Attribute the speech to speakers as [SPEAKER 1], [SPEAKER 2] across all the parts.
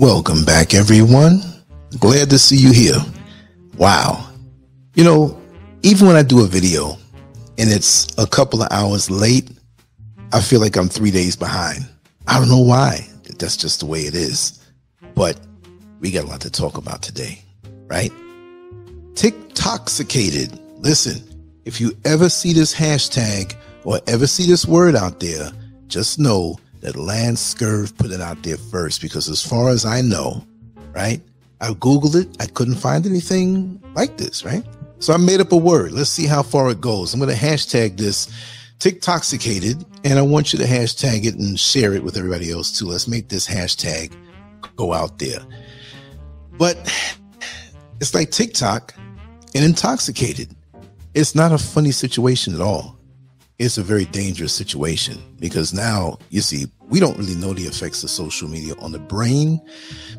[SPEAKER 1] Welcome back, everyone. Glad to see you here. Wow. You know, even when I do a video and it's a couple of hours late, I feel like I'm three days behind. I don't know why. That's just the way it is. But we got a lot to talk about today, right? TikToxicated. Listen, if you ever see this hashtag or ever see this word out there, just know that Lance Scurv put it out there first because as far as I know, right? I Googled it. I couldn't find anything like this, right? So I made up a word. Let's see how far it goes. I'm going to hashtag this TikToxicated and I want you to hashtag it and share it with everybody else too. Let's make this hashtag go out there. But it's like TikTok and intoxicated. It's not a funny situation at all it's a very dangerous situation because now you see we don't really know the effects of social media on the brain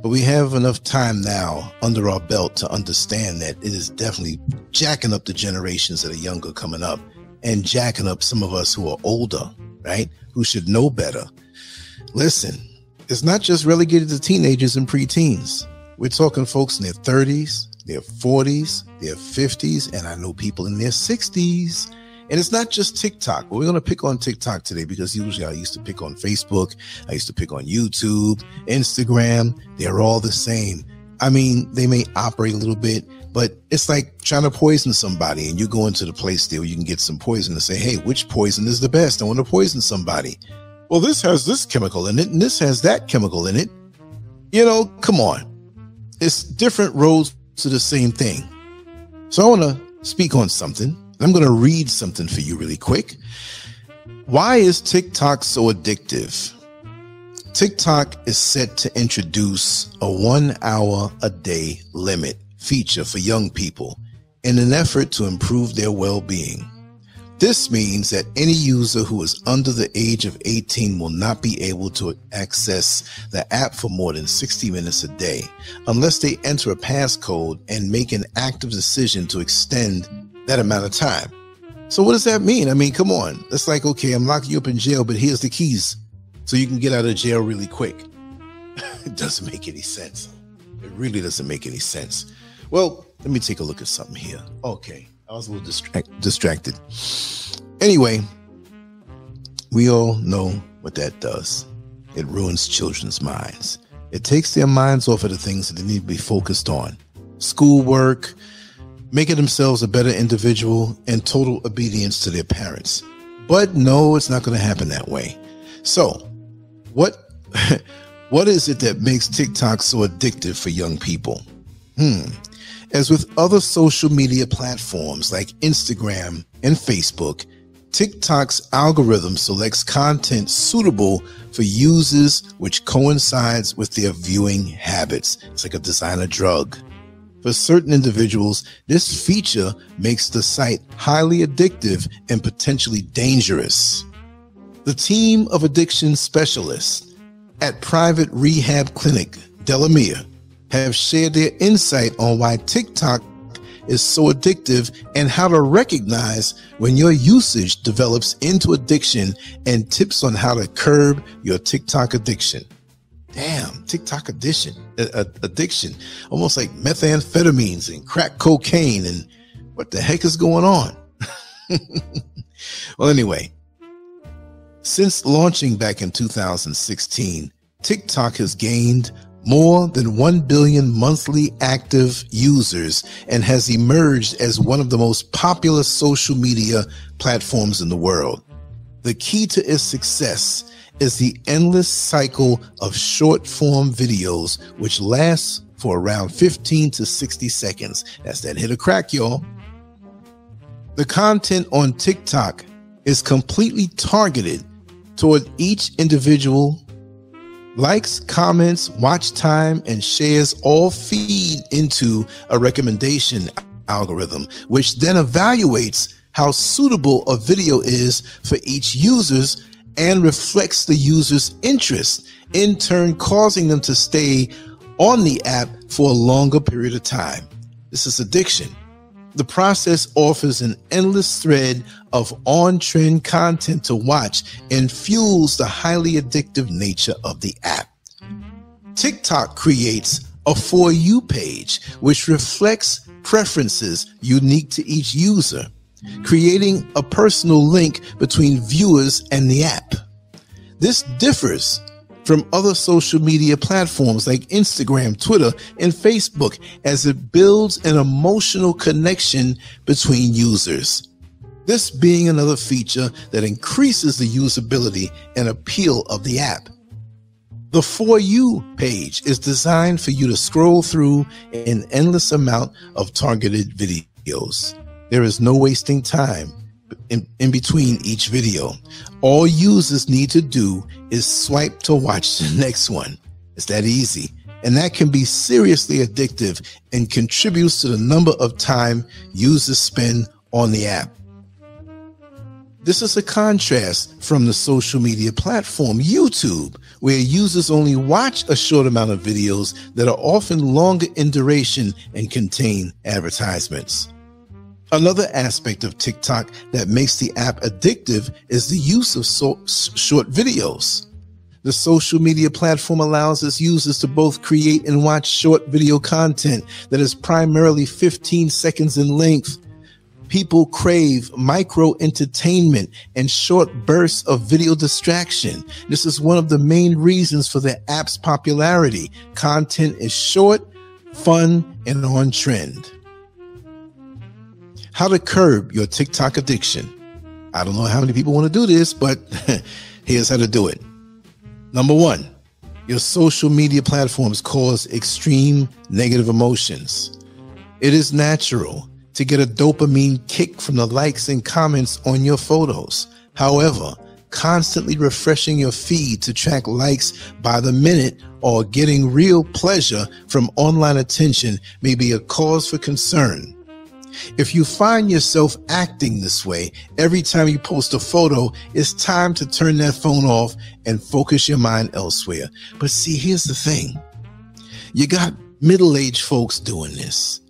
[SPEAKER 1] but we have enough time now under our belt to understand that it is definitely jacking up the generations that are younger coming up and jacking up some of us who are older right? Who should know better. Listen it's not just relegated to teenagers and preteens. We're talking folks in their 30s their 40s their 50s and i know people in their 60s and it's not just TikTok, we're going to pick on TikTok today because usually I used to pick on Facebook. I used to pick on YouTube, Instagram. They're all the same. I mean, they may operate a little bit, but it's like trying to poison somebody and you go into the place there where you can get some poison and say, Hey, which poison is the best? I want to poison somebody. Well, this has this chemical in it and this has that chemical in it. You know, come on. It's different roads to the same thing. So I want to speak on something I'm going to read something for you really quick. Why is TikTok so addictive? TikTok is set to introduce a one hour a day limit feature for young people in an effort to improve their well being. This means that any user who is under the age of 18 will not be able to access the app for more than 60 minutes a day unless they enter a passcode and make an active decision to extend that amount of time. So what does that mean? I mean, come on. It's like, okay, I'm locking you up in jail, but here's the keys so you can get out of jail really quick. it doesn't make any sense. It really doesn't make any sense. Well, let me take a look at something here. Okay, I was a little distract- distracted. Anyway, we all know what that does. It ruins children's minds. It takes their minds off of the things that they need to be focused on schoolwork, making themselves a better individual and total obedience to their parents. But no, it's not going to happen that way. So, what what is it that makes TikTok so addictive for young people? Hmm. As with other social media platforms like Instagram and Facebook, TikTok's algorithm selects content suitable for users which coincides with their viewing habits. It's like a designer drug. For certain individuals, this feature makes the site highly addictive and potentially dangerous. The team of addiction specialists at private rehab clinic Delamere have shared their insight on why TikTok is so addictive and how to recognize when your usage develops into addiction and tips on how to curb your TikTok addiction. Damn, TikTok addiction, addiction, almost like methamphetamines and crack cocaine and what the heck is going on? well, anyway, since launching back in 2016, TikTok has gained more than 1 billion monthly active users and has emerged as one of the most popular social media platforms in the world. The key to its success is the endless cycle of short form videos, which lasts for around 15 to 60 seconds. That's that hit a crack, y'all. The content on TikTok is completely targeted toward each individual. Likes, comments, watch time, and shares all feed into a recommendation algorithm, which then evaluates how suitable a video is for each user's and reflects the user's interest, in turn causing them to stay on the app for a longer period of time. This is addiction. The process offers an endless thread of on trend content to watch and fuels the highly addictive nature of the app. TikTok creates a For You page, which reflects preferences unique to each user, creating a personal link between viewers and the app. This differs from other social media platforms like Instagram, Twitter, and Facebook as it builds an emotional connection between users. This being another feature that increases the usability and appeal of the app. The For You page is designed for you to scroll through an endless amount of targeted videos. There is no wasting time in, in between each video. All users need to do is swipe to watch the next one. It's that easy. And that can be seriously addictive and contributes to the number of time users spend on the app. This is a contrast from the social media platform YouTube, where users only watch a short amount of videos that are often longer in duration and contain advertisements. Another aspect of TikTok that makes the app addictive is the use of so- short videos. The social media platform allows its users to both create and watch short video content that is primarily 15 seconds in length. People crave micro entertainment and short bursts of video distraction. This is one of the main reasons for the app's popularity. Content is short, fun, and on trend. How to curb your TikTok addiction. I don't know how many people want to do this, but here's how to do it. Number one, your social media platforms cause extreme negative emotions. It is natural to get a dopamine kick from the likes and comments on your photos. However, constantly refreshing your feed to track likes by the minute or getting real pleasure from online attention may be a cause for concern. If you find yourself acting this way every time you post a photo, it's time to turn that phone off and focus your mind elsewhere. But see, here's the thing. You got middle-aged folks doing this.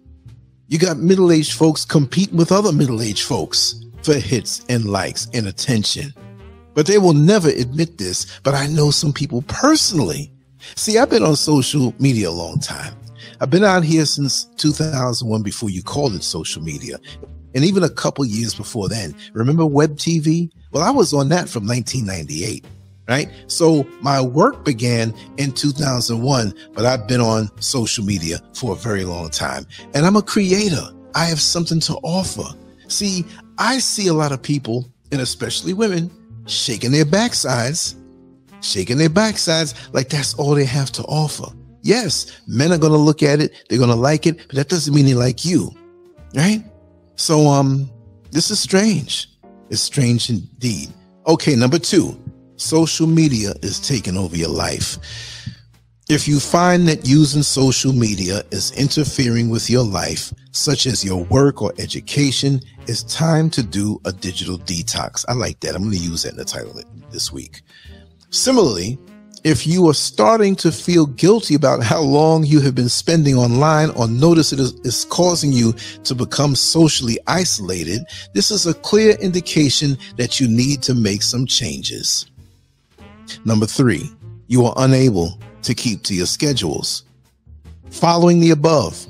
[SPEAKER 1] You got middle-aged folks competing with other middle-aged folks for hits and likes and attention. But they will never admit this, but I know some people personally. See, I've been on social media a long time. I've been out here since 2001 before you called it social media. And even a couple years before then. Remember web TV? Well, I was on that from 1998, right? So my work began in 2001, but I've been on social media for a very long time. And I'm a creator. I have something to offer. See, I see a lot of people, and especially women, shaking their backsides, shaking their backsides like that's all they have to offer. Yes, men are going to look at it. They're going to like it, but that doesn't mean they like you. Right? So, um, this is strange. It's strange indeed. Okay. Number two, social media is taking over your life. If you find that using social media is interfering with your life, such as your work or education, it's time to do a digital detox. I like that. I'm going to use that in the title this week. Similarly, if you are starting to feel guilty about how long you have been spending online or notice it is, is, causing you to become socially isolated, this is a clear indication that you need to make some changes. Number three, you are unable to keep to your schedules. Following the above,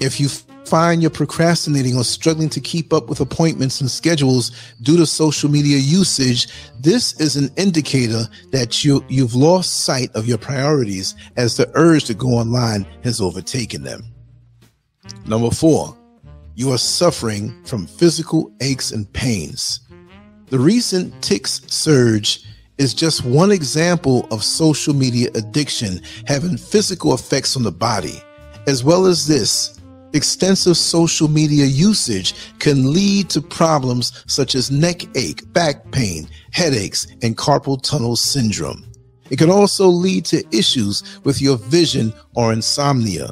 [SPEAKER 1] if you find you're procrastinating or struggling to keep up with appointments and schedules due to social media usage, this is an indicator that you, you've lost sight of your priorities as the urge to go online has overtaken them. Number four, you are suffering from physical aches and pains. The recent tics surge is just one example of social media addiction having physical effects on the body. As well as this, Extensive social media usage can lead to problems such as neck ache, back pain, headaches, and carpal tunnel syndrome. It can also lead to issues with your vision or insomnia.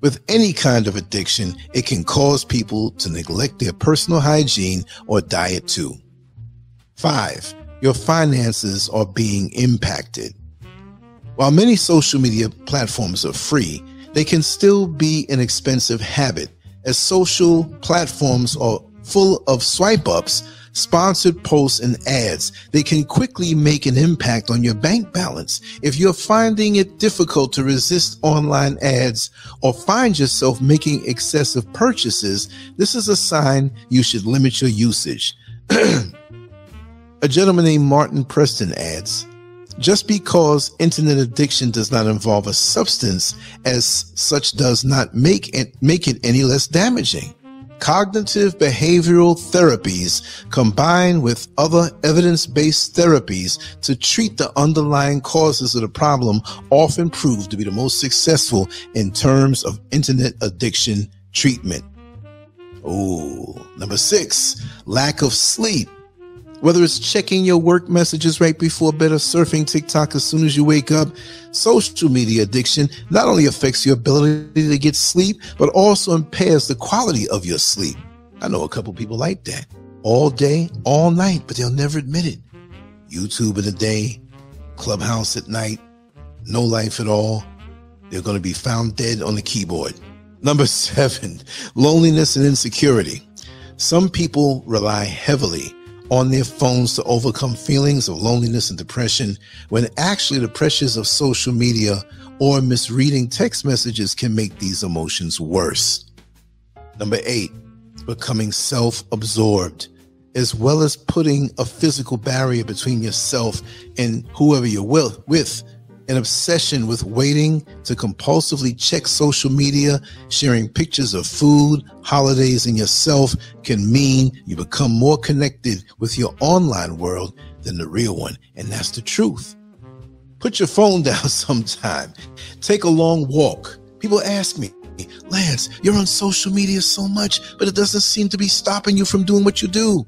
[SPEAKER 1] With any kind of addiction, it can cause people to neglect their personal hygiene or diet too. Five, your finances are being impacted. While many social media platforms are free, they can still be an expensive habit as social platforms are full of swipe ups sponsored posts, and ads. They can quickly make an impact on your bank balance. If you're finding it difficult to resist online ads or find yourself making excessive purchases, this is a sign you should limit your usage. a gentleman named Martin Preston adds, just because internet addiction does not involve a substance as such does not make it, make it any less damaging. Cognitive behavioral therapies combined with other evidence-based therapies to treat the underlying causes of the problem often prove to be the most successful in terms of internet addiction treatment. Oh, number six, lack of sleep. Whether it's checking your work messages right before bed or surfing TikTok as soon as you wake up, social media addiction not only affects your ability to get sleep, but also impairs the quality of your sleep. I know a couple people like that. All day, all night, but they'll never admit it. YouTube in the day, Clubhouse at night, no life at all. They're going to be found dead on the keyboard. Number seven, loneliness and insecurity. Some people rely heavily on their phones to overcome feelings of loneliness and depression when actually the pressures of social media or misreading text messages can make these emotions worse. Number eight, becoming self absorbed, as well as putting a physical barrier between yourself and whoever you're with, with an obsession with waiting to compulsively check social media, sharing pictures of food, holidays, and yourself can mean you become more connected with your online world than the real one. And that's the truth. Put your phone down sometime. Take a long walk. People ask me, Lance, you're on social media so much, but it doesn't seem to be stopping you from doing what you do.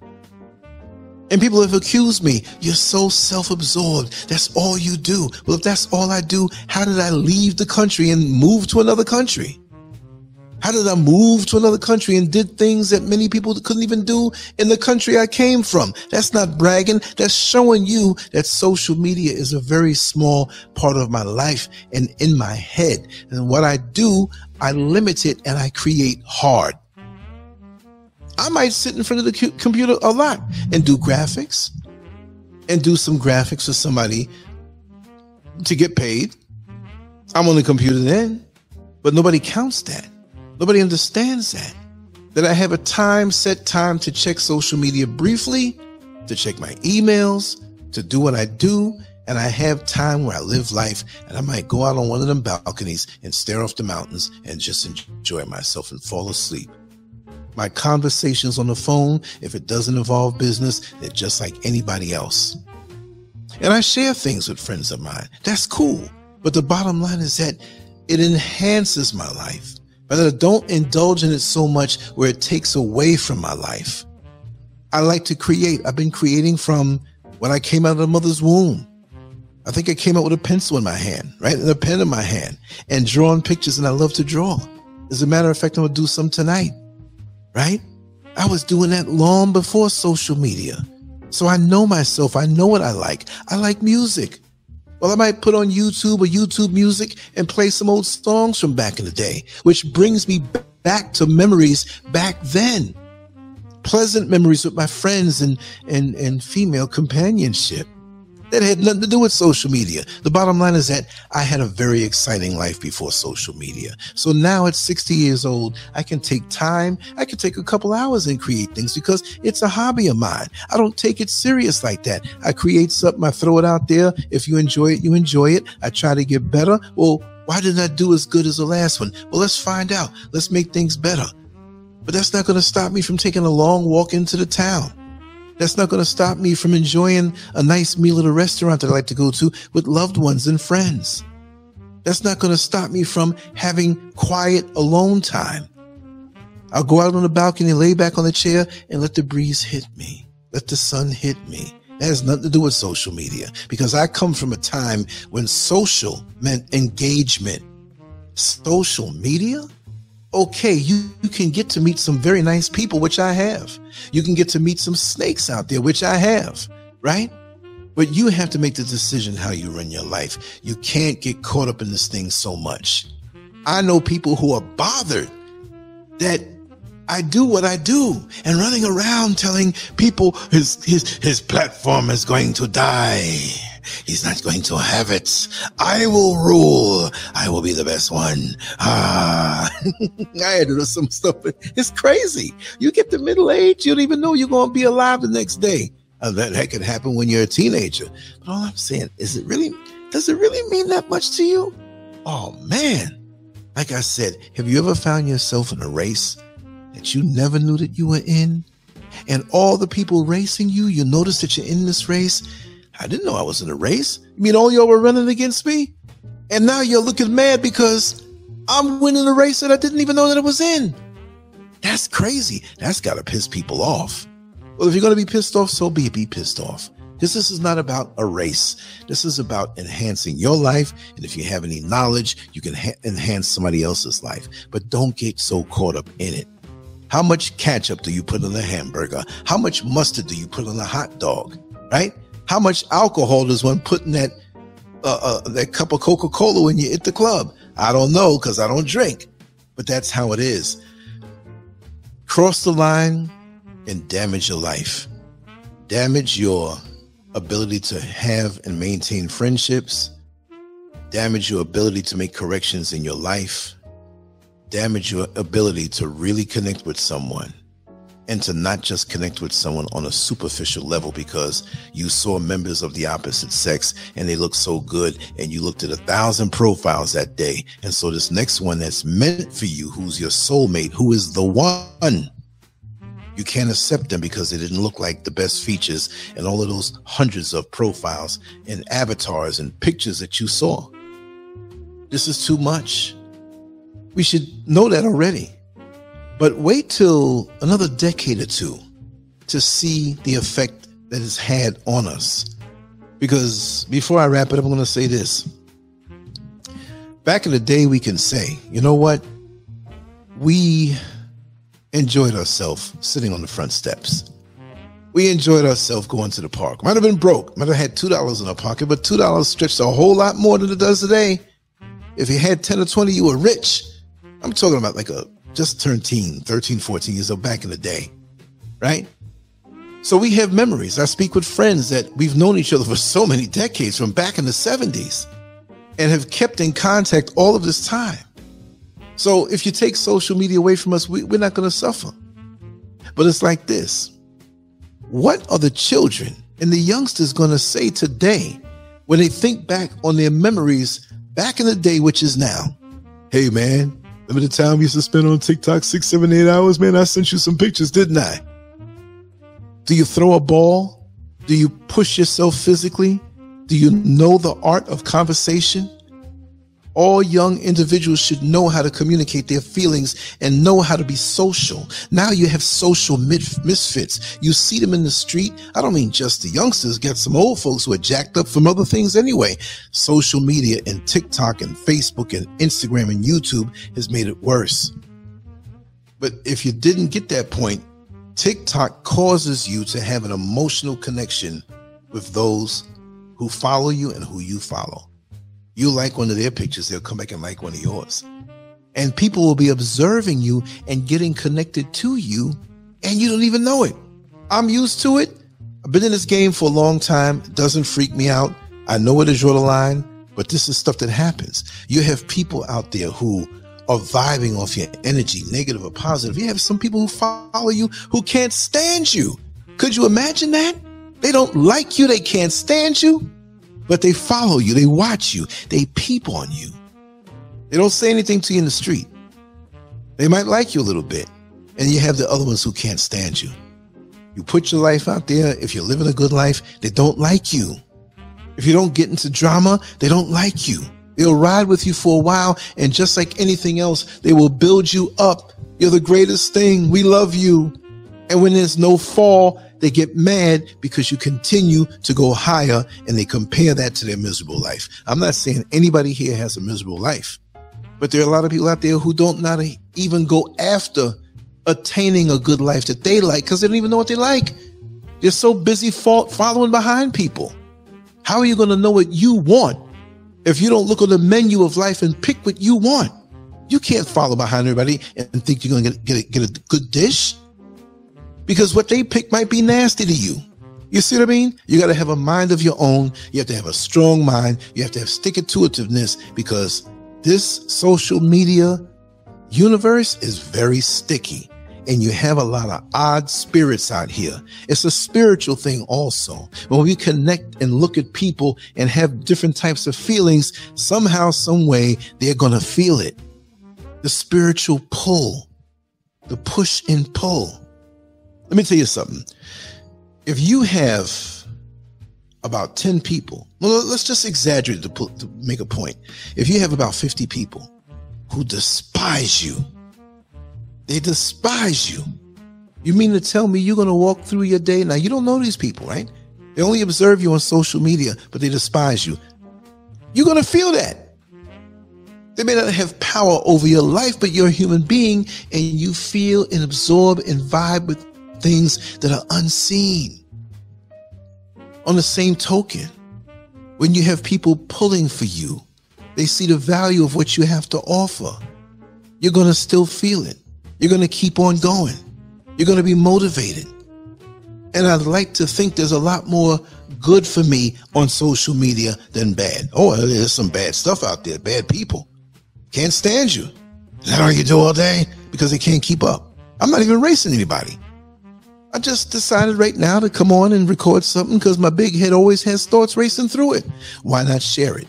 [SPEAKER 1] And people have accused me, you're so self absorbed. That's all you do. Well, if that's all I do, how did I leave the country and move to another country? How did I move to another country and did things that many people couldn't even do in the country I came from? That's not bragging. That's showing you that social media is a very small part of my life and in my head. And what I do, I limit it and I create hard. I might sit in front of the computer a lot and do graphics and do some graphics for somebody to get paid. I'm on the computer then, but nobody counts that. Nobody understands that. That I have a time, set time to check social media briefly, to check my emails, to do what I do. And I have time where I live life and I might go out on one of them balconies and stare off the mountains and just enjoy myself and fall asleep. My conversations on the phone, if it doesn't involve business, they're just like anybody else. And I share things with friends of mine. That's cool. But the bottom line is that it enhances my life. But I don't indulge in it so much where it takes away from my life. I like to create. I've been creating from when I came out of the mother's womb. I think I came out with a pencil in my hand, right? And a pen in my hand and drawing pictures. And I love to draw. As a matter of fact, I'm going to do some tonight right? I was doing that long before social media. So I know myself. I know what I like. I like music. Well, I might put on YouTube or YouTube music and play some old songs from back in the day, which brings me back to memories back then. Pleasant memories with my friends and, and, and female companionship. That had nothing to do with social media. The bottom line is that I had a very exciting life before social media. So now at 60 years old, I can take time. I can take a couple hours and create things because it's a hobby of mine. I don't take it serious like that. I create something, I throw it out there. If you enjoy it, you enjoy it. I try to get better. Well, why didn't I do as good as the last one? Well, let's find out. Let's make things better. But that's not going to stop me from taking a long walk into the town. That's not going to stop me from enjoying a nice meal at a restaurant that I like to go to with loved ones and friends. That's not going to stop me from having quiet alone time. I'll go out on the balcony, lay back on the chair and let the breeze hit me. Let the sun hit me. That has nothing to do with social media because I come from a time when social meant engagement. Social media? Okay, you, you can get to meet some very nice people, which I have. You can get to meet some snakes out there, which I have, right? But you have to make the decision how you run your life. You can't get caught up in this thing so much. I know people who are bothered that I do what I do and running around telling people his, his, his platform is going to die. He's not going to have it. I will rule. I will be the best one. Ah, I had to do some stuff. It's crazy. You get to middle age, you don't even know you're going to be alive the next day. Uh, that, that could happen when you're a teenager. But all I'm saying, is it really, does it really mean that much to you? Oh man. Like I said, have you ever found yourself in a race that you never knew that you were in? And all the people racing you, you notice that you're in this race I didn't know I was in a race. You mean all y'all were running against me? And now you're looking mad because I'm winning a race that I didn't even know that it was in. That's crazy. That's got to piss people off. Well, if you're going to be pissed off, so be it. Be pissed off. Because this is not about a race. This is about enhancing your life. And if you have any knowledge, you can ha- enhance somebody else's life. But don't get so caught up in it. How much ketchup do you put on a hamburger? How much mustard do you put on a hot dog? Right? How much alcohol does one put in that uh, uh, that cup of Coca Cola when you at the club? I don't know because I don't drink, but that's how it is. Cross the line and damage your life, damage your ability to have and maintain friendships, damage your ability to make corrections in your life, damage your ability to really connect with someone and to not just connect with someone on a superficial level because you saw members of the opposite sex and they looked so good and you looked at a thousand profiles that day. And so this next one that's meant for you, who's your soulmate, who is the one, you can't accept them because they didn't look like the best features and all of those hundreds of profiles and avatars and pictures that you saw. This is too much. We should know that already. But wait till another decade or two to see the effect that it's had on us. Because before I wrap it up, I'm going to say this. Back in the day, we can say, you know what? We enjoyed ourselves sitting on the front steps. We enjoyed ourselves going to the park. Might have been broke, might have had $2 in our pocket, but $2 stretched a whole lot more than it does today. If you had 10 or 20, you were rich. I'm talking about like a just turned teen, 13, 14 years old back in the day, right? So we have memories. I speak with friends that we've known each other for so many decades from back in the 70s and have kept in contact all of this time. So if you take social media away from us, we, we're not going to suffer. But it's like this What are the children and the youngsters going to say today when they think back on their memories back in the day, which is now? Hey, man, Remember the time we used to spend on TikTok six, seven, eight hours? Man, I sent you some pictures, didn't I? Do you throw a ball? Do you push yourself physically? Do you know the art of conversation? All young individuals should know how to communicate their feelings and know how to be social. Now you have social misfits. You see them in the street. I don't mean just the youngsters, get some old folks who are jacked up from other things anyway. Social media and TikTok and Facebook and Instagram and YouTube has made it worse. But if you didn't get that point, TikTok causes you to have an emotional connection with those who follow you and who you follow. You like one of their pictures, they'll come back and like one of yours. And people will be observing you and getting connected to you, and you don't even know it. I'm used to it. I've been in this game for a long time. It doesn't freak me out. I know where to draw the line, but this is stuff that happens. You have people out there who are vibing off your energy, negative or positive. You have some people who follow you who can't stand you. Could you imagine that? They don't like you, they can't stand you but they follow you, they watch you, they peep on you. They don't say anything to you in the street. They might like you a little bit, and you have the other ones who can't stand you. You put your life out there. If you're living a good life, they don't like you. If you don't get into drama, they don't like you. They'll ride with you for a while, and just like anything else, they will build you up. You're the greatest thing. We love you. And when there's no fall, they get mad because you continue to go higher and they compare that to their miserable life. I'm not saying anybody here has a miserable life, but there are a lot of people out there who don't not even go after attaining a good life that they like because they don't even know what they like. They're so busy following behind people. How are you going to know what you want if you don't look on the menu of life and pick what you want? You can't follow behind everybody and think you're going to get, a, get a good dish because what they pick might be nasty to you. You see what I mean? You got to have a mind of your own. You have to have a strong mind. You have to have stick to itiveness because this social media universe is very sticky and you have a lot of odd spirits out here. It's a spiritual thing also. When we connect and look at people and have different types of feelings, somehow, some way, they're going to feel it. The spiritual pull, the push and pull. Let me tell you something. If you have about 10 people, well, let's just exaggerate to, put, to make a point. If you have about 50 people who despise you, they despise you. You mean to tell me you're going to walk through your day? Now, you don't know these people, right? They only observe you on social media, but they despise you. You're going to feel that. They may not have power over your life, but you're a human being and you feel and absorb and vibe with things that are unseen. On the same token, when you have people pulling for you, they see the value of what you have to offer. You're going to still feel it. You're going to keep on going. You're going to be motivated. And I'd like to think there's a lot more good for me on social media than bad. Oh, there's some bad stuff out there, bad people. Can't stand you. Is that all you do all day? Because they can't keep up. I'm not even racing anybody. I just decided right now to come on and record something because my big head always has thoughts racing through it. Why not share it?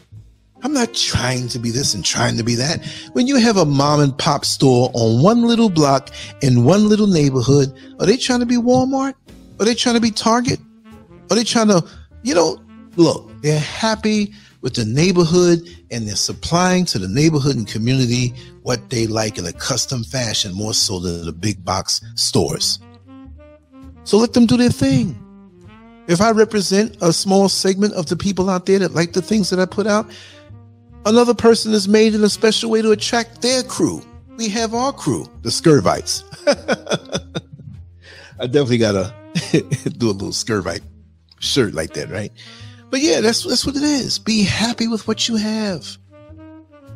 [SPEAKER 1] I'm not trying to be this and trying to be that. When you have a mom and pop store on one little block in one little neighborhood, are they trying to be Walmart? Are they trying to be Target? Are they trying to, you know, look, they're happy with the neighborhood and they're supplying to the neighborhood and community what they like in a custom fashion more so than the big box stores. So let them do their thing. If I represent a small segment of the people out there that like the things that I put out, Another person is made in a special way to attract their crew. We have our crew, the Scurvites. I definitely gotta do a little Scurvite shirt like that, right? But yeah, that's that's what it is. Be happy with what you have.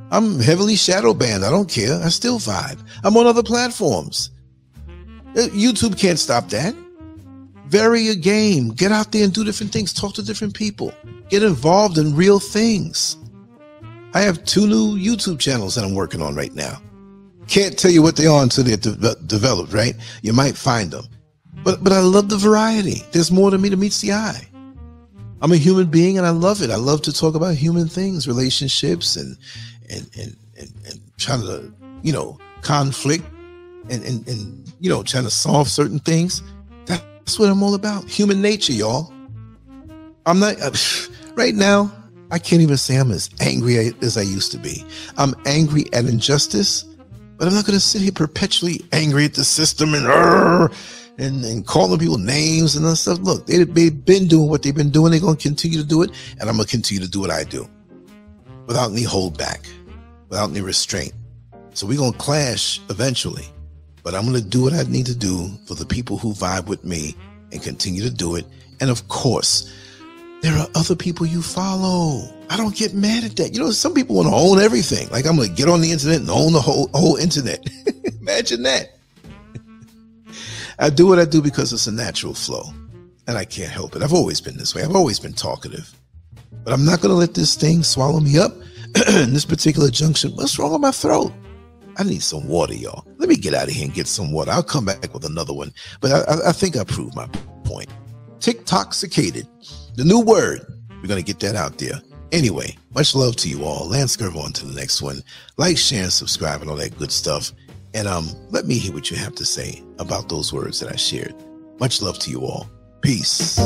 [SPEAKER 1] I'm heavily shadow banned. I don't care. I still vibe. I'm on other platforms. Uh, YouTube can't stop that. Vary your game. Get out there and do different things. Talk to different people. Get involved in real things. I have two new YouTube channels that I'm working on right now. Can't tell you what they are until they're de- developed, right? You might find them. But but I love the variety. There's more to me to meets the eye. I'm a human being and I love it. I love to talk about human things, relationships and and and and, and trying to, you know, conflict and, and and you know, trying to solve certain things. That's what I'm all about. Human nature, y'all. I'm not uh, right now I can't even say I'm as angry as I used to be. I'm angry at injustice, but I'm not going to sit here perpetually angry at the system and uh, and, and calling people names and stuff. Look, they, they've been doing what they've been doing. They're going to continue to do it, and I'm going to continue to do what I do without any holdback, without any restraint. So we're going to clash eventually, but I'm going to do what I need to do for the people who vibe with me and continue to do it. And of course, there are other people you follow. I don't get mad at that. You know, some people want to own everything. Like I'm going to get on the internet and own the whole whole internet. Imagine that. I do what I do because it's a natural flow, and I can't help it. I've always been this way. I've always been talkative, but I'm not going to let this thing swallow me up. in this particular junction, what's wrong with my throat? I need some water, y'all. Let me get out of here and get some water. I'll come back with another one, but I, I think I proved my point. TikToxicated the new word. We're going to get that out there. Anyway, much love to you all. Lance on to the next one. Like, share, and subscribe, and all that good stuff. And um, let me hear what you have to say about those words that I shared. Much love to you all. Peace.